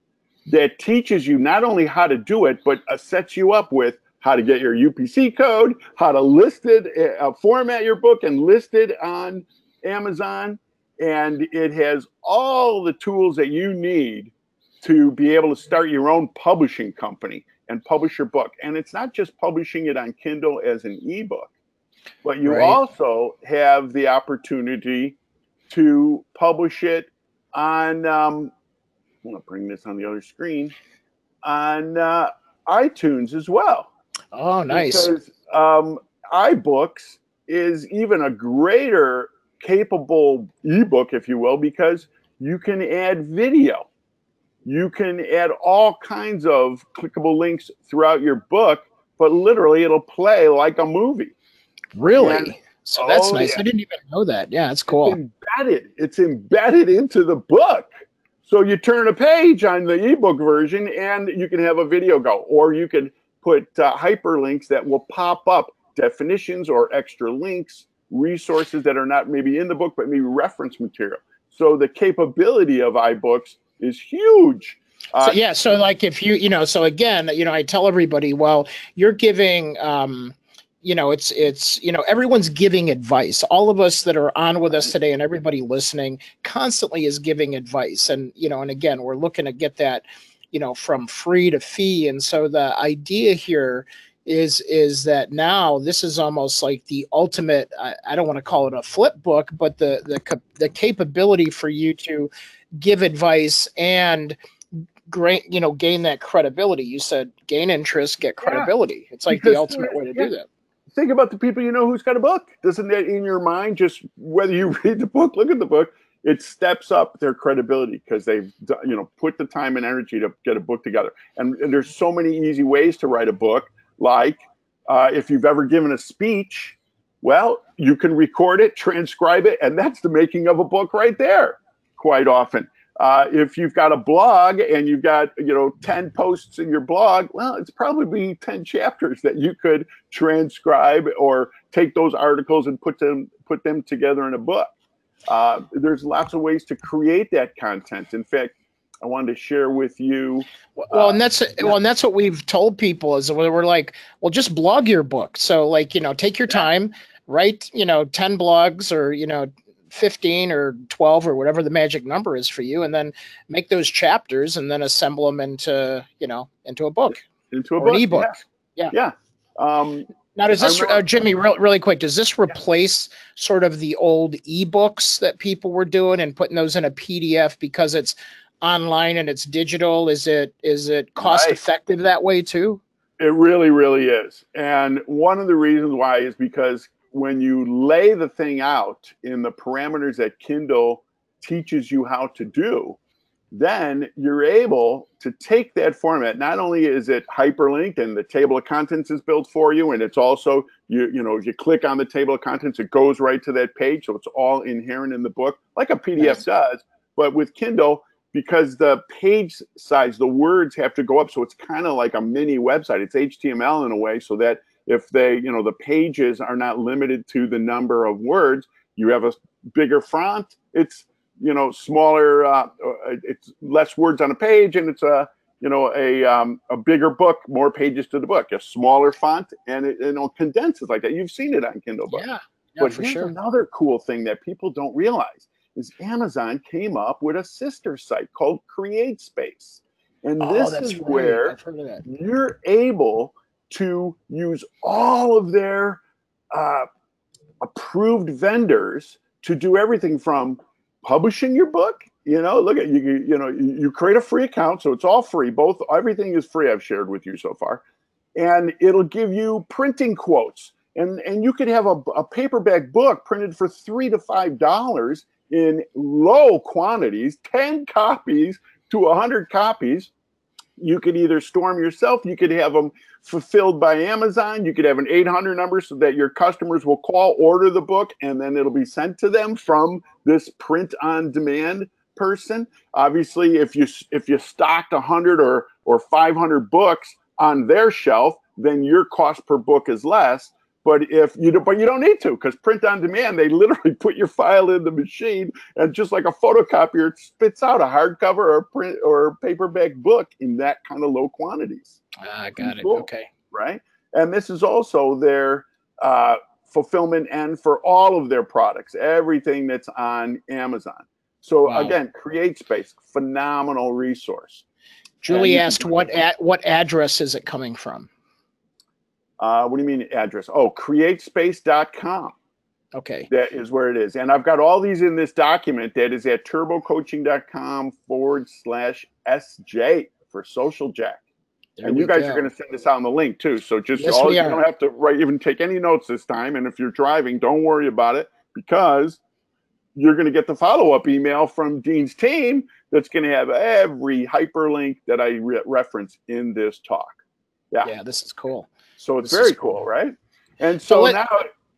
Speaker 5: that teaches you not only how to do it, but uh, sets you up with how to get your UPC code, how to list it, uh, format your book and list it on Amazon. And it has all the tools that you need to be able to start your own publishing company and publish your book. And it's not just publishing it on Kindle as an ebook, but you right. also have the opportunity to publish it on. Um, I'm going to bring this on the other screen on uh, iTunes as well.
Speaker 2: Oh, nice.
Speaker 5: Because um, iBooks is even a greater capable ebook, if you will, because you can add video. You can add all kinds of clickable links throughout your book, but literally it'll play like a movie.
Speaker 2: Really? And, so that's oh, nice. Yeah. I didn't even know that. Yeah, that's cool.
Speaker 5: It's embedded. It's embedded into the book. So you turn a page on the ebook version and you can have a video go, or you can put uh, hyperlinks that will pop up definitions or extra links, resources that are not maybe in the book, but maybe reference material. So the capability of iBooks is huge.
Speaker 2: Uh, so, yeah. So like if you, you know, so again, you know, I tell everybody, well, you're giving, um, you know, it's, it's, you know, everyone's giving advice. All of us that are on with us today and everybody listening constantly is giving advice. And, you know, and again, we're looking to get that, you know from free to fee and so the idea here is is that now this is almost like the ultimate I, I don't want to call it a flip book but the the the capability for you to give advice and great you know gain that credibility you said gain interest get credibility yeah. it's like because, the ultimate way to yeah. do that
Speaker 5: think about the people you know who's got a book doesn't that in your mind just whether you read the book look at the book it steps up their credibility because they've you know put the time and energy to get a book together and, and there's so many easy ways to write a book like uh, if you've ever given a speech, well, you can record it, transcribe it, and that's the making of a book right there. Quite often, uh, if you've got a blog and you've got you know ten posts in your blog, well, it's probably ten chapters that you could transcribe or take those articles and put them put them together in a book. Uh, there's lots of ways to create that content. In fact, I wanted to share with you.
Speaker 2: Well, uh, and that's well, and that's what we've told people is we're like, well, just blog your book. So like, you know, take your time, write, you know, 10 blogs or, you know, 15 or 12 or whatever the magic number is for you and then make those chapters and then assemble them into, you know, into a book.
Speaker 5: Into a book. An
Speaker 2: ebook.
Speaker 5: Yeah. Yeah. yeah. Um,
Speaker 2: now, does this, uh, Jimmy, real, really quick, does this replace sort of the old ebooks that people were doing and putting those in a PDF because it's online and it's digital? Is it is it cost right. effective that way too?
Speaker 5: It really, really is. And one of the reasons why is because when you lay the thing out in the parameters that Kindle teaches you how to do, then you're able to take that format. Not only is it hyperlinked and the table of contents is built for you, and it's also you you know if you click on the table of contents, it goes right to that page, so it's all inherent in the book, like a PDF yes. does. But with Kindle, because the page size, the words have to go up. So it's kind of like a mini website. It's HTML in a way, so that if they, you know, the pages are not limited to the number of words, you have a bigger font. It's, you know, smaller, uh, uh it's less words on a page, and it's a, you know, a um, a bigger book, more pages to the book, a smaller font, and it, you know, condenses like that. You've seen it on Kindle Book.
Speaker 2: Yeah,
Speaker 5: yeah but for sure. Another cool thing that people don't realize is Amazon came up with a sister site called CreateSpace. And oh, this is right. where you're able to use all of their uh, approved vendors to do everything from publishing your book. You know, look at you. You know, you create a free account, so it's all free. Both everything is free. I've shared with you so far, and it'll give you printing quotes, and and you could have a, a paperback book printed for three to five dollars, in low quantities, 10 copies to a 100 copies. You could either storm yourself, you could have them fulfilled by Amazon, you could have an 800 number so that your customers will call, order the book, and then it'll be sent to them from this print on demand person. Obviously, if you if you stocked 100 or or 500 books on their shelf, then your cost per book is less. But if you but you don't need to because print on demand, they literally put your file in the machine and just like a photocopier, it spits out a hardcover or print or paperback book in that kind of low quantities.
Speaker 2: I uh, got it. Okay.
Speaker 5: Right. And this is also their uh, fulfillment end for all of their products, everything that's on Amazon. So wow. again, CreateSpace, phenomenal resource.
Speaker 2: Julie and asked what at what address is it coming from?
Speaker 5: Uh, what do you mean address? Oh, createspace.com.
Speaker 2: Okay.
Speaker 5: That is where it is. And I've got all these in this document that is at turbocoaching.com forward slash SJ for Social Jack. There and you guys go. are going to send this out on the link too. So just yes, all, you don't have to write, even take any notes this time. And if you're driving, don't worry about it because you're going to get the follow up email from Dean's team that's going to have every hyperlink that I re- reference in this talk. Yeah.
Speaker 2: Yeah, this is cool.
Speaker 5: So it's this very cool, cool, right? And so, so let, now,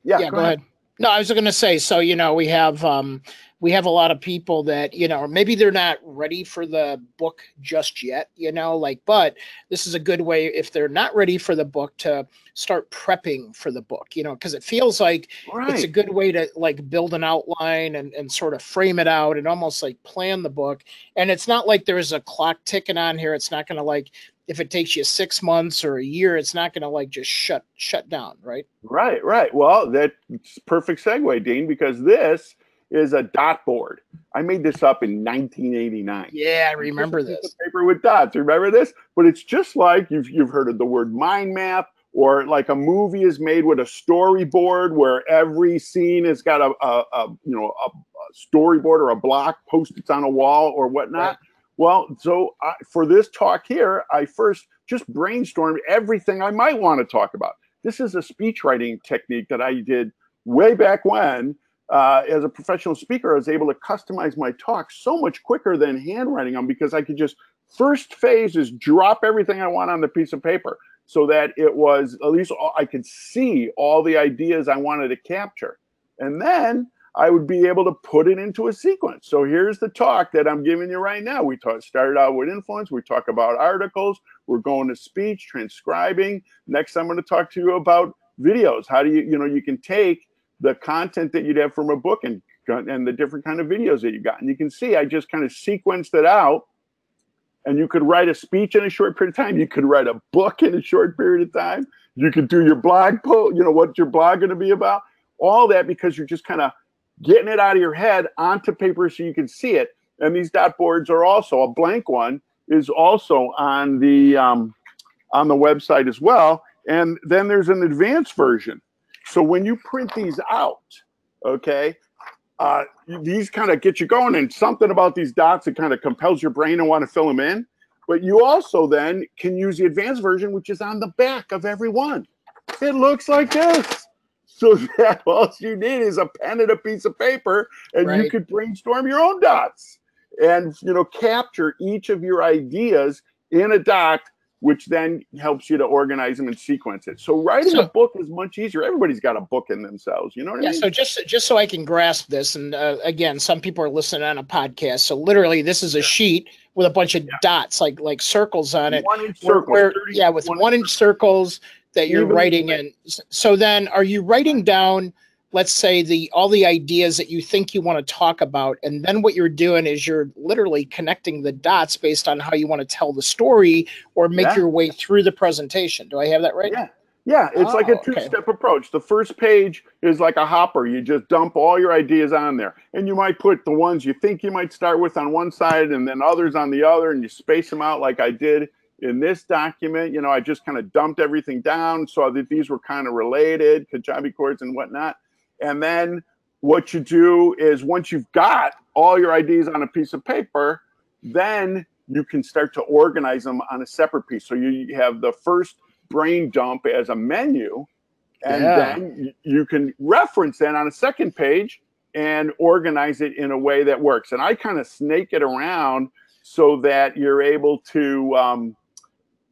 Speaker 5: yeah,
Speaker 2: yeah go, go ahead. ahead. No, I was going to say, so you know, we have um, we have a lot of people that you know maybe they're not ready for the book just yet, you know, like, but this is a good way if they're not ready for the book to start prepping for the book, you know, because it feels like right. it's a good way to like build an outline and and sort of frame it out and almost like plan the book. And it's not like there's a clock ticking on here. It's not going to like if it takes you six months or a year, it's not going to like just shut shut down, right?
Speaker 5: Right, right. Well, that's perfect segue, Dean, because this is a dot board. I made this up in 1989.
Speaker 2: Yeah, I remember this.
Speaker 5: Paper with dots. Remember this? But it's just like you've you've heard of the word mind map or like a movie is made with a storyboard where every scene has got a, a, a you know a, a, storyboard or a block post-its on a wall or whatnot. Right. Well, so I, for this talk here, I first just brainstormed everything I might want to talk about. This is a speech writing technique that I did way back when. Uh, as a professional speaker, I was able to customize my talk so much quicker than handwriting them because I could just first phase is drop everything I want on the piece of paper so that it was at least I could see all the ideas I wanted to capture. And then I would be able to put it into a sequence. So here's the talk that I'm giving you right now. We talk, started out with influence. We talk about articles. We're going to speech, transcribing. Next, I'm going to talk to you about videos. How do you, you know, you can take the content that you'd have from a book and and the different kind of videos that you got. And you can see I just kind of sequenced it out and you could write a speech in a short period of time. You could write a book in a short period of time. You could do your blog post, you know, what's your blog going to be about? All that because you're just kind of getting it out of your head onto paper so you can see it. And these dot boards are also a blank one is also on the um, on the website as well. And then there's an advanced version. So when you print these out, okay, uh, these kind of get you going, and something about these dots that kind of compels your brain to want to fill them in. But you also then can use the advanced version, which is on the back of every one. It looks like this. So that all you need is a pen and a piece of paper, and right. you could brainstorm your own dots and you know capture each of your ideas in a dot which then helps you to organize them and sequence it. So writing so, a book is much easier. Everybody's got a book in themselves. You know what yeah, I mean?
Speaker 2: Yeah, so just just so I can grasp this, and uh, again, some people are listening on a podcast. So literally, this is a sheet with a bunch of yeah. dots, like like circles on it.
Speaker 5: One inch circles. Where, 30,
Speaker 2: yeah, with one, one inch circles that you're writing in. So then, are you writing down? Let's say the all the ideas that you think you want to talk about and then what you're doing is you're literally connecting the dots based on how you want to tell the story or make yeah. your way through the presentation. Do i have that right?
Speaker 5: Yeah. Yeah it's oh, like a oh, two-step okay. approach. The first page is like a hopper. You just dump all your ideas on there. And you might put the ones you think you might start with on one side and then others on the other and you space them out like i did in this document. You know i just kind of dumped everything down so that these were kind of related kajabi chords and whatnot and then what you do is once you've got all your ideas on a piece of paper, then you can start to organize them on a separate piece. So you have the first brain dump as a menu, and yeah. then you can reference that on a second page and organize it in a way that works. And I kind of snake it around so that you're able to um,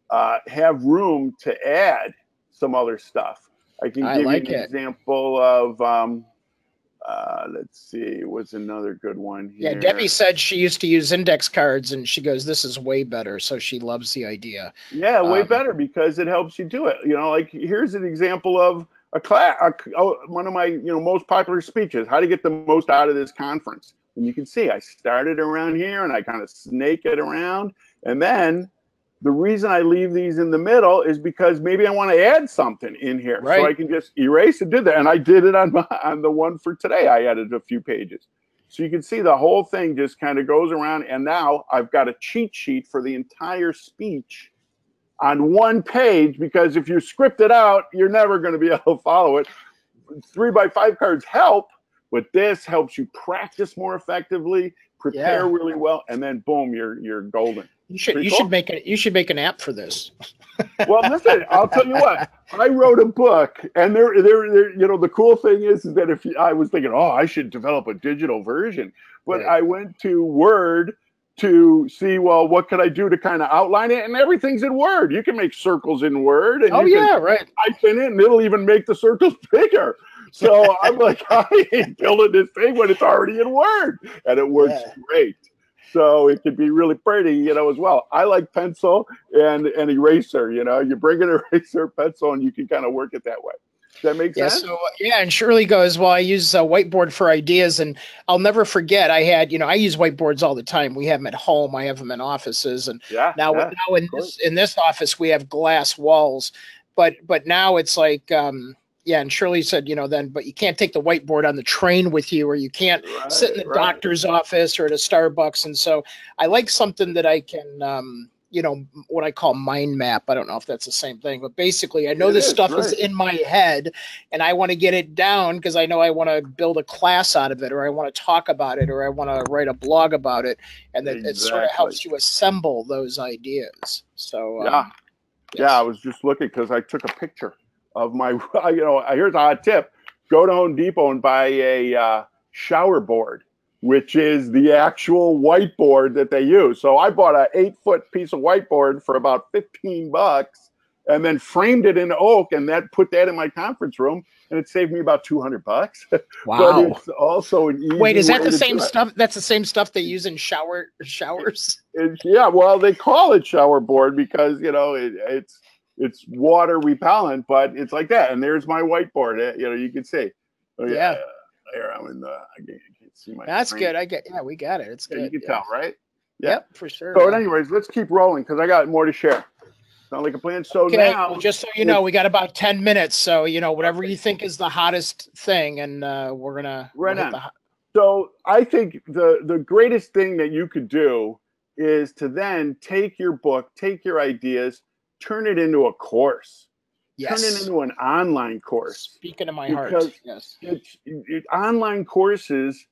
Speaker 5: uh, have room to add some other stuff. I can I give like you an it. example of um, uh, let's see, what's another good one here?
Speaker 2: Yeah, Debbie said she used to use index cards, and she goes, "This is way better." So she loves the idea.
Speaker 5: Yeah, way um, better because it helps you do it. You know, like here's an example of a class, a, oh, one of my you know most popular speeches: how to get the most out of this conference. And you can see I started around here, and I kind of snake it around, and then the reason I leave these in the middle is because maybe I want to add something in here, right. so I can just erase and do that. And I did it on my, on the one for today. I added a few pages, so you can see the whole thing just kind of goes around. And now I've got a cheat sheet for the entire speech on one page because if you script it out, you're never going to be able to follow it. Three by five cards help, but this helps you practice more effectively, prepare yeah. really well, and then boom, you're you're golden.
Speaker 2: You should Pretty you cool. should make a you should make an app for this.
Speaker 5: well, listen, I'll tell you what. I wrote a book, and there, there, there. You know, the cool thing is, is that if you, I was thinking, oh, I should develop a digital version, but I went to Word to see, well, what could I do to kind of outline it, and everything's in Word. You can make circles in Word, and
Speaker 2: oh yeah, right.
Speaker 5: Type in it, and it'll even make the circles bigger. So I'm like, I ain't building this thing when it's already in Word, and it works yeah. great so it could be really pretty, you know, as well. I like pencil and an eraser. You know, you bring an eraser, pencil, and you can kind of work it that way. Does that makes
Speaker 2: yeah,
Speaker 5: sense?
Speaker 2: So, yeah, and Shirley goes, Well, I use a whiteboard for ideas, and I'll never forget. I had, you know, I use whiteboards all the time. We have them at home, I have them in offices, and
Speaker 5: yeah,
Speaker 2: now,
Speaker 5: yeah,
Speaker 2: now in this in this office we have glass walls, but but now it's like um, yeah, and Shirley said, you know, then, but you can't take the whiteboard on the train with you, or you can't right, sit in the right. doctor's office or at a Starbucks. And so I like something that I can, um, you know what I call mind map. I don't know if that's the same thing, but basically, I know it this is, stuff right. is in my head, and I want to get it down because I know I want to build a class out of it, or I want to talk about it, or I want to write a blog about it, and that exactly. it sort of helps you assemble those ideas. So
Speaker 5: yeah, um, yes. yeah. I was just looking because I took a picture of my. You know, here's a hot tip: go to Home Depot and buy a uh, shower board which is the actual whiteboard that they use. So I bought an eight foot piece of whiteboard for about 15 bucks and then framed it in oak and that put that in my conference room and it saved me about 200 bucks.
Speaker 2: Wow.
Speaker 5: but it's also an easy
Speaker 2: Wait, is that the same stuff? That's the same stuff they use in shower showers?
Speaker 5: yeah, well, they call it shower board because, you know, it, it's it's water repellent, but it's like that. And there's my whiteboard. Eh, you know, you can see.
Speaker 2: Oh, yeah. yeah.
Speaker 5: There, I'm in the
Speaker 2: see my. That's screen. good. I get. Yeah, we got it. It's yeah,
Speaker 5: good. You
Speaker 2: can
Speaker 5: yeah. tell, right?
Speaker 2: Yeah. Yep, for sure.
Speaker 5: So, anyways, let's keep rolling because I got more to share. Sound like a plan. So okay, now,
Speaker 2: just so you know, we got about ten minutes. So you know, whatever you think is the hottest thing, and uh, we're gonna
Speaker 5: right on. The, so I think the the greatest thing that you could do is to then take your book, take your ideas, turn it into a course. Yes. Turn it into an online course.
Speaker 2: Speaking of my heart, yes.
Speaker 5: It's, it, online courses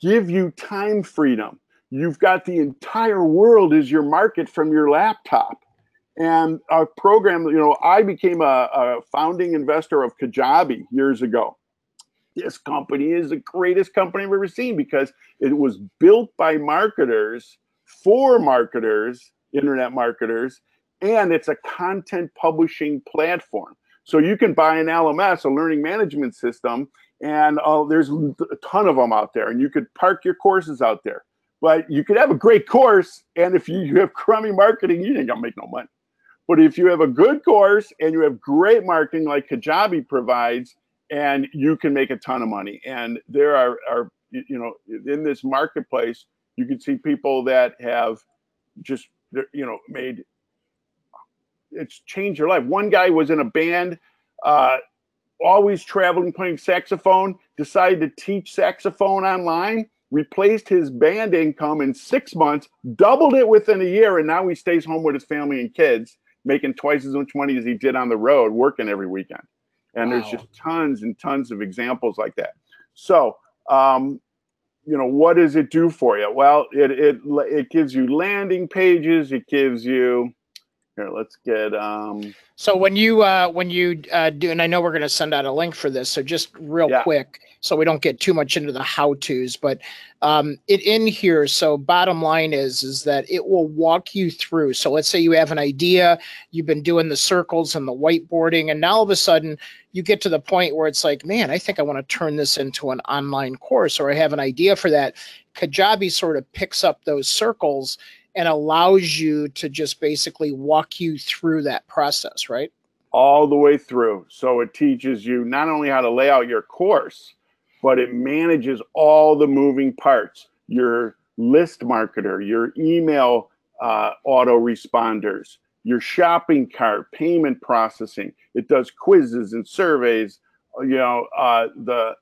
Speaker 5: give you time freedom. You've got the entire world as your market from your laptop. And a program, you know, I became a, a founding investor of Kajabi years ago. This company is the greatest company I've ever seen because it was built by marketers for marketers, internet marketers, and it's a content publishing platform. So you can buy an LMS, a learning management system, and uh, there's a ton of them out there and you could park your courses out there. But you could have a great course and if you, you have crummy marketing you ain't gonna make no money. But if you have a good course and you have great marketing like kajabi provides and you can make a ton of money. And there are, are you know in this marketplace you can see people that have just you know made it's changed their life one guy was in a band uh, always traveling playing saxophone, decided to teach saxophone online, replaced his band income in six months, doubled it within a year, and now he stays home with his family and kids, making twice as much money as he did on the road, working every weekend. And wow. there's just tons and tons of examples like that. So, um, you know, what does it do for you? Well, it it it gives you landing pages. It gives you here, let's get. Um,
Speaker 2: so when you uh, when you uh, do, and I know we're going to send out a link for this. So just real yeah. quick, so we don't get too much into the how tos, but um, it in here. So bottom line is is that it will walk you through. So let's say you have an idea, you've been doing the circles and the whiteboarding, and now all of a sudden you get to the point where it's like, man, I think I want to turn this into an online course, or I have an idea for that. Kajabi sort of picks up those circles and allows you to just basically walk you through that process, right?
Speaker 5: All the way through. So it teaches you not only how to lay out your course, but it manages all the moving parts your list marketer, your email uh, autoresponders, your shopping cart, payment processing. It does quizzes and surveys, you know, uh, the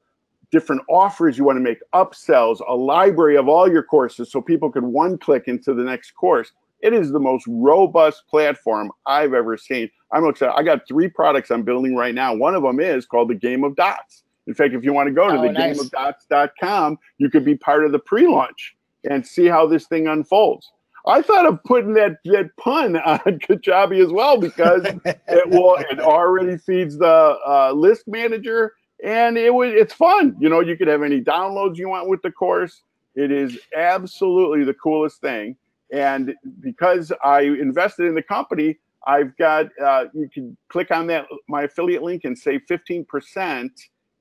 Speaker 5: different offers you want to make, upsells, a library of all your courses so people can one click into the next course. It is the most robust platform I've ever seen. I'm excited. I got three products I'm building right now. One of them is called the Game of Dots. In fact, if you want to go to oh, the nice. gameofdots.com, you could be part of the pre-launch and see how this thing unfolds. I thought of putting that, that pun on Kajabi as well because it will it already feeds the uh, list manager and it was it's fun. You know, you could have any downloads you want with the course. It is absolutely the coolest thing. And because I invested in the company, I've got uh, you can click on that my affiliate link and save 15%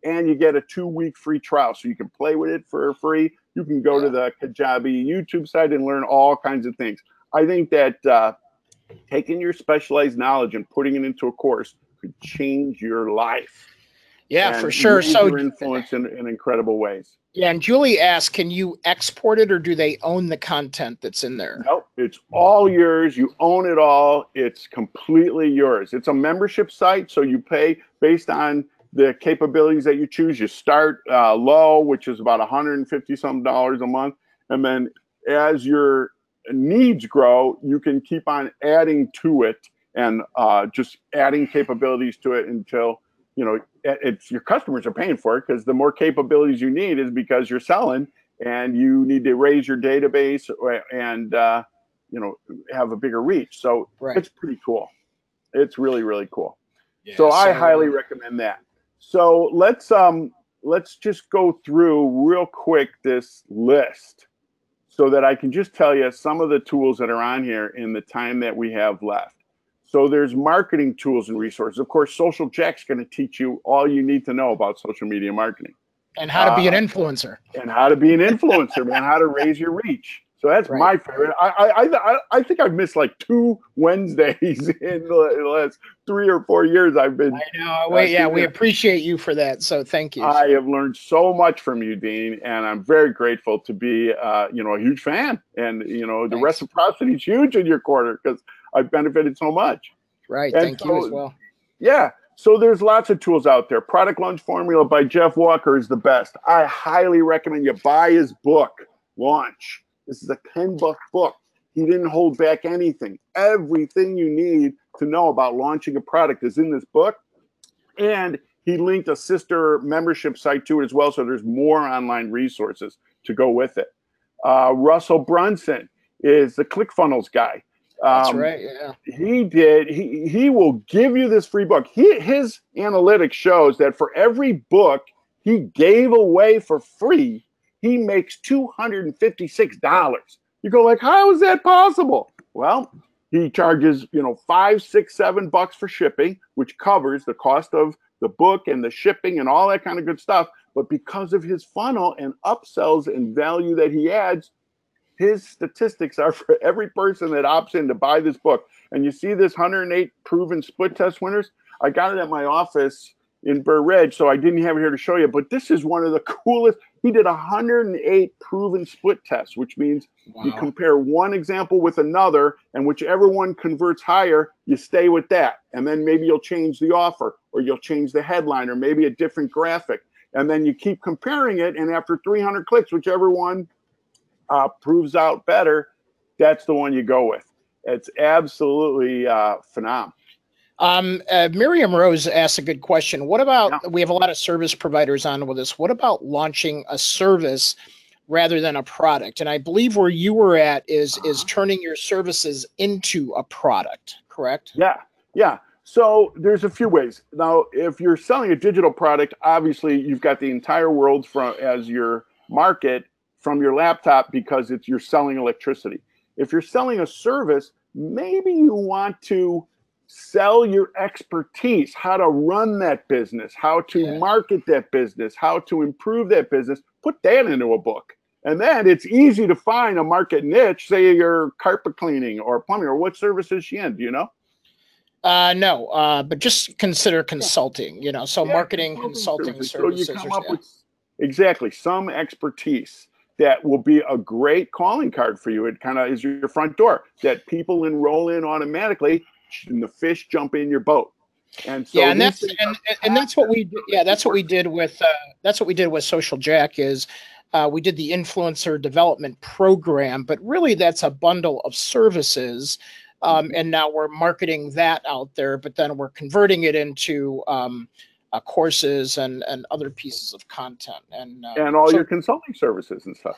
Speaker 5: and you get a two week free trial. So you can play with it for free. You can go yeah. to the Kajabi YouTube site and learn all kinds of things. I think that uh, taking your specialized knowledge and putting it into a course could change your life.
Speaker 2: Yeah, for sure. So
Speaker 5: influence in, in incredible ways.
Speaker 2: Yeah, and Julie asked, can you export it or do they own the content that's in there?
Speaker 5: Nope, it's all yours. You own it all. It's completely yours. It's a membership site, so you pay based on the capabilities that you choose. You start uh, low, which is about 150 some dollars a month, and then as your needs grow, you can keep on adding to it and uh, just adding capabilities to it until you know it's your customers are paying for it because the more capabilities you need is because you're selling and you need to raise your database and uh, you know have a bigger reach. So right. it's pretty cool. It's really really cool. Yeah, so, so I highly recommend that. So let's um let's just go through real quick this list so that I can just tell you some of the tools that are on here in the time that we have left. So there's marketing tools and resources. Of course, Social Jack's going to teach you all you need to know about social media marketing.
Speaker 2: And how to be an uh, influencer.
Speaker 5: And how to be an influencer, man, how to raise your reach. So that's right. my favorite. I, I I I think I've missed like two Wednesdays in the last three or four years. I've been.
Speaker 2: I know. Wait, uh, yeah, we appreciate you for that. So thank you.
Speaker 5: I have learned so much from you, Dean, and I'm very grateful to be, uh, you know, a huge fan. And you know, the Thanks. reciprocity is huge in your corner because I've benefited so much.
Speaker 2: Right. And thank so, you as well.
Speaker 5: Yeah. So there's lots of tools out there. Product Launch Formula by Jeff Walker is the best. I highly recommend you buy his book, Launch this is a 10 book book. He didn't hold back anything. Everything you need to know about launching a product is in this book. And he linked a sister membership site to it as well. So there's more online resources to go with it. Uh, Russell Brunson is the ClickFunnels guy.
Speaker 2: Um, That's right. Yeah.
Speaker 5: He did. He he will give you this free book. He his analytics shows that for every book he gave away for free, he makes $256. You go like, how is that possible? Well, he charges, you know, five, six, seven bucks for shipping, which covers the cost of the book and the shipping and all that kind of good stuff. But because of his funnel and upsells and value that he adds, his statistics are for every person that opts in to buy this book. And you see this 108 proven split test winners. I got it at my office in Burr Ridge, so I didn't have it here to show you. But this is one of the coolest. He did 108 proven split tests, which means wow. you compare one example with another, and whichever one converts higher, you stay with that. And then maybe you'll change the offer, or you'll change the headline, or maybe a different graphic. And then you keep comparing it, and after 300 clicks, whichever one uh, proves out better, that's the one you go with. It's absolutely uh, phenomenal.
Speaker 2: Um, uh, Miriam Rose asked a good question. What about yeah. we have a lot of service providers on with us? What about launching a service rather than a product? And I believe where you were at is uh-huh. is turning your services into a product. Correct?
Speaker 5: Yeah, yeah. So there's a few ways. Now, if you're selling a digital product, obviously you've got the entire world from as your market from your laptop because it's you're selling electricity. If you're selling a service, maybe you want to sell your expertise, how to run that business, how to yeah. market that business, how to improve that business, put that into a book. And then it's easy to find a market niche, say you're carpet cleaning or plumbing or what service is she in? Do you know?
Speaker 2: Uh, no, uh, but just consider consulting, you know, so yeah, marketing, consulting, consulting services. So you come up yeah. with
Speaker 5: exactly some expertise that will be a great calling card for you. It kind of is your front door that people enroll in automatically and the fish jump in your boat. And so
Speaker 2: yeah, and that's and, and that's what we did. Yeah, that's what we did with uh, that's what we did with Social Jack is uh, we did the influencer development program, but really that's a bundle of services. Um, mm-hmm. and now we're marketing that out there, but then we're converting it into um, uh, courses and and other pieces of content and uh,
Speaker 5: and all so, your consulting services and stuff.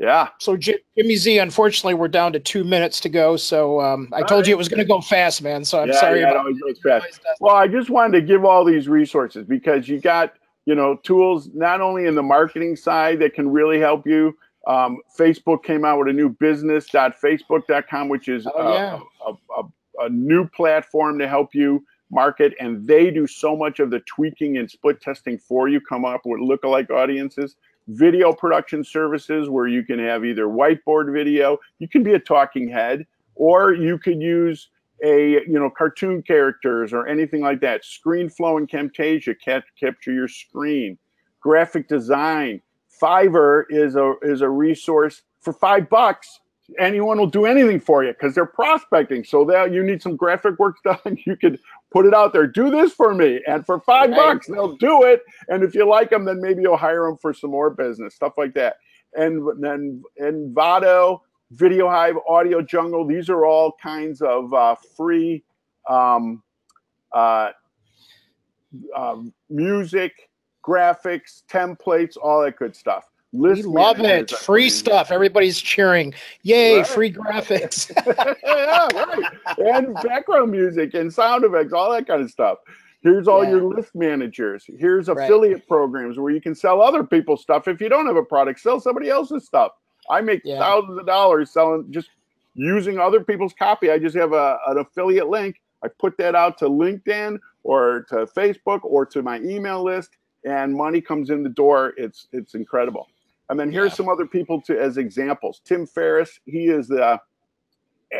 Speaker 5: Yeah.
Speaker 2: So Jimmy Z, unfortunately, we're down to two minutes to go. So um, I told you it was going to go fast, man. So I'm yeah, sorry yeah, about
Speaker 5: it. Fast. Well, I just wanted to give all these resources because you got you know tools not only in the marketing side that can really help you. Um, Facebook came out with a new business.facebook.com, which is oh, yeah. a, a, a, a new platform to help you market, and they do so much of the tweaking and split testing for you. Come up with lookalike audiences video production services where you can have either whiteboard video, you can be a talking head, or you could use a you know cartoon characters or anything like that. ScreenFlow and Camtasia capture your screen. Graphic design. Fiverr is a is a resource for five bucks anyone will do anything for you because they're prospecting. So that you need some graphic work done, you could put it out there. Do this for me, and for five right. bucks, they'll do it. And if you like them, then maybe you'll hire them for some more business, stuff like that. And then Envato Video Hive, Audio Jungle. These are all kinds of uh, free um, uh, uh, music, graphics, templates, all that good stuff.
Speaker 2: List we love it. Free stuff. Everybody's cheering. Yay, right. free graphics.
Speaker 5: yeah, right. And background music and sound effects, all that kind of stuff. Here's all yeah. your list managers. Here's affiliate right. programs where you can sell other people's stuff. If you don't have a product, sell somebody else's stuff. I make yeah. thousands of dollars selling just using other people's copy. I just have a, an affiliate link. I put that out to LinkedIn or to Facebook or to my email list, and money comes in the door. It's it's incredible. And then here's yeah. some other people to as examples. Tim Ferriss, he is the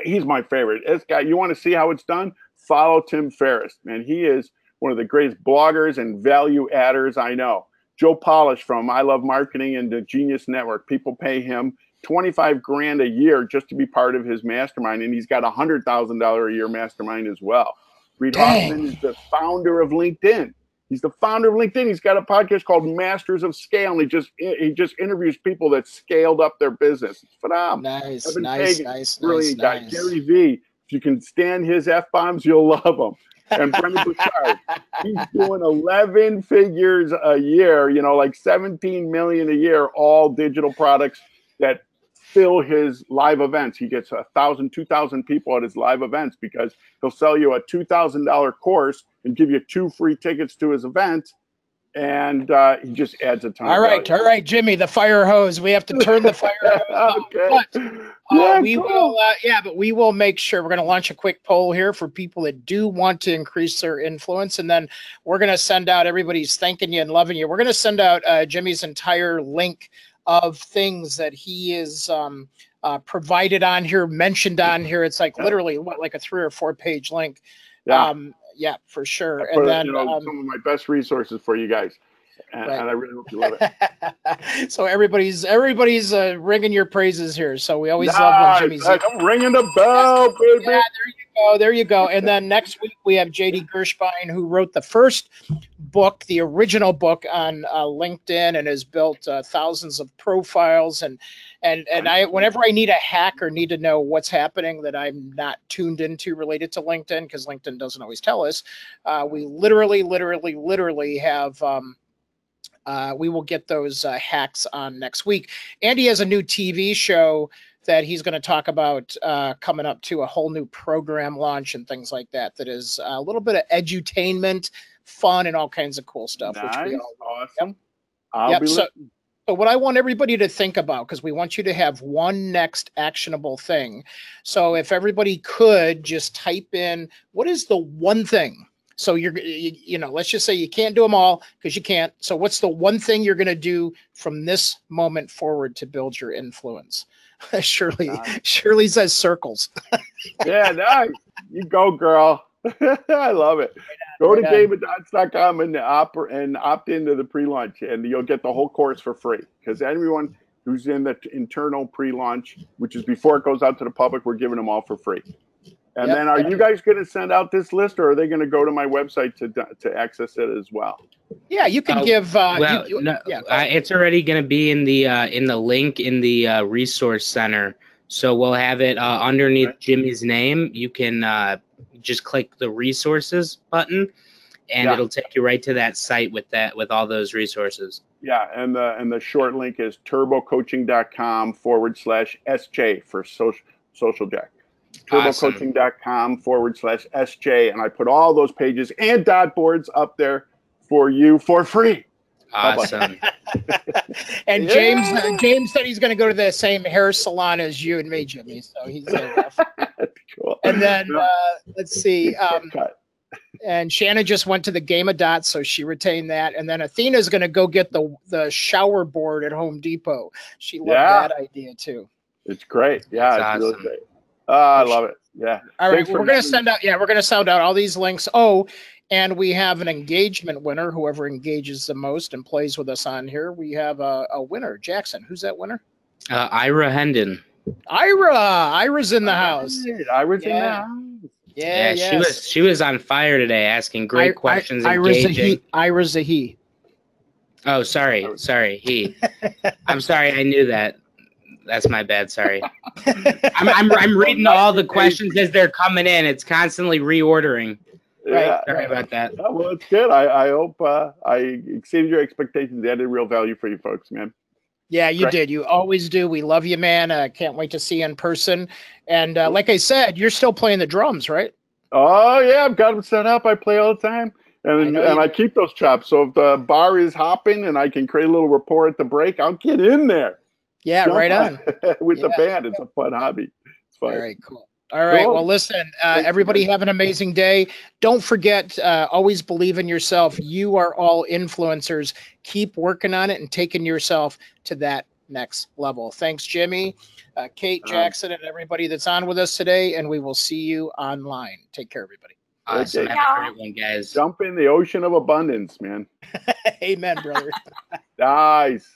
Speaker 5: he's my favorite. This guy, you want to see how it's done? Follow Tim Ferriss, man. He is one of the greatest bloggers and value adders I know. Joe Polish from I Love Marketing and the Genius Network. People pay him 25 grand a year just to be part of his mastermind, and he's got a hundred thousand dollar a year mastermind as well. Reid. Hoffman is the founder of LinkedIn. He's the founder of LinkedIn. He's got a podcast called Masters of Scale, and he just he just interviews people that scaled up their business. It's phenomenal.
Speaker 2: Nice, Evan nice, Kagan, nice,
Speaker 5: brilliant
Speaker 2: nice,
Speaker 5: guy. Nice. Gary Vee. If you can stand his f bombs, you'll love him and Brendon Burchard. He's doing 11 figures a year, you know, like 17 million a year, all digital products that fill his live events. He gets a thousand, two thousand people at his live events because he'll sell you a two thousand dollar course and give you two free tickets to his event and uh, he just adds a ton.
Speaker 2: All right, all right, Jimmy, the fire hose. We have to turn the fire. hose okay. But, uh, yeah, we cool. will. Uh, yeah, but we will make sure we're going to launch a quick poll here for people that do want to increase their influence, and then we're going to send out. Everybody's thanking you and loving you. We're going to send out uh, Jimmy's entire link of things that he is. Um, uh, provided on here, mentioned on here. It's like literally what, like a three or four page link. Yeah. Um, yeah, for sure.
Speaker 5: and then you know, um, some of my best resources for you guys. And, right. and I really hope you love
Speaker 2: it. so everybody's everybody's uh, ringing your praises here. So we always nice. love when Jimmy's.
Speaker 5: I'm ringing the bell, baby.
Speaker 2: Yeah, there you go. There you go. And then next week we have JD Gershbein, who wrote the first book, the original book on uh, LinkedIn, and has built uh, thousands of profiles and and and I whenever I need a hack or need to know what's happening that I'm not tuned into related to LinkedIn because LinkedIn doesn't always tell us, uh, we literally, literally, literally have. Um, uh, we will get those uh, hacks on next week. Andy has a new TV show that he's going to talk about uh, coming up to a whole new program launch and things like that. That is a little bit of edutainment, fun, and all kinds of cool stuff.
Speaker 5: Nice. Which we all awesome.
Speaker 2: Yep. I'll yep. be so, but what I want everybody to think about, because we want you to have one next actionable thing. So if everybody could just type in what is the one thing? So you're, you, you know, let's just say you can't do them all because you can't. So what's the one thing you're going to do from this moment forward to build your influence? Shirley, nice. Shirley says circles.
Speaker 5: yeah, nice. You go, girl. I love it. Go to gameofdots.com and uh, opt and opt into the pre-launch, and you'll get the whole course for free. Because everyone who's in the internal pre-launch, which is before it goes out to the public, we're giving them all for free. And yep. then, are you guys going to send out this list, or are they going to go to my website to to access it as well?
Speaker 2: Yeah, you can uh, give. Uh,
Speaker 3: well,
Speaker 2: you,
Speaker 3: no, yeah, uh, it's already going to be in the uh, in the link in the uh, resource center. So we'll have it uh, underneath okay. Jimmy's name. You can uh, just click the resources button and yeah. it'll take you right to that site with that with all those resources.
Speaker 5: Yeah, and the and the short link is turbocoaching.com forward slash SJ for social social jack. Turbocoaching.com forward slash SJ. And I put all those pages and dot boards up there for you for free.
Speaker 3: Awesome.
Speaker 2: and yeah. James uh, James said he's going to go to the same hair salon as you and me, Jimmy. So he's uh, cool. And then uh, let's see. Um, and Shannon just went to the game of dots, so she retained that. And then Athena's going to go get the the shower board at Home Depot. She loved yeah. that idea too.
Speaker 5: It's great. Yeah, it's awesome. really great. Oh, I love it. Yeah.
Speaker 2: All right, we're going to send out. Yeah, we're going to send out all these links. Oh, and we have an engagement winner. Whoever engages the most and plays with us on here, we have a, a winner. Jackson, who's that winner?
Speaker 3: Uh, Ira Hendon.
Speaker 2: Ira, Ira's in the house.
Speaker 5: Ira's yeah. in the house.
Speaker 3: Yeah, yeah, she was she was on fire today, asking great I, questions. I, Ira's engaging. a he.
Speaker 2: Ira's a he.
Speaker 3: Oh, sorry, sorry, he. I'm sorry, I knew that. That's my bad. Sorry. I'm, I'm, I'm reading all the questions as they're coming in. It's constantly reordering.
Speaker 5: Right. Yeah.
Speaker 3: Sorry about that.
Speaker 5: Yeah, well, it's good. I, I hope uh, I exceeded your expectations. Added real value for you folks, man.
Speaker 2: Yeah, you Great. did. You always do. We love you, man. I uh, can't wait to see you in person. And uh, like I said, you're still playing the drums, right?
Speaker 5: Oh yeah, I've got them set up. I play all the time, and I and I keep those chops. So if the bar is hopping and I can create a little rapport at the break, I'll get in there.
Speaker 2: Yeah, Jump right on.
Speaker 5: with yeah. the band, it's a fun hobby. It's fun.
Speaker 2: All right, cool. All right. Cool. Well, listen, uh, everybody have an amazing day. Don't forget, uh, always believe in yourself. You are all influencers. Keep working on it and taking yourself to that next level. Thanks, Jimmy, uh, Kate, Jackson, and everybody that's on with us today. And we will see you online. Take care, everybody.
Speaker 3: Awesome. Okay. Have a great one, guys.
Speaker 5: Jump in the ocean of abundance, man.
Speaker 2: Amen, brother.
Speaker 5: nice.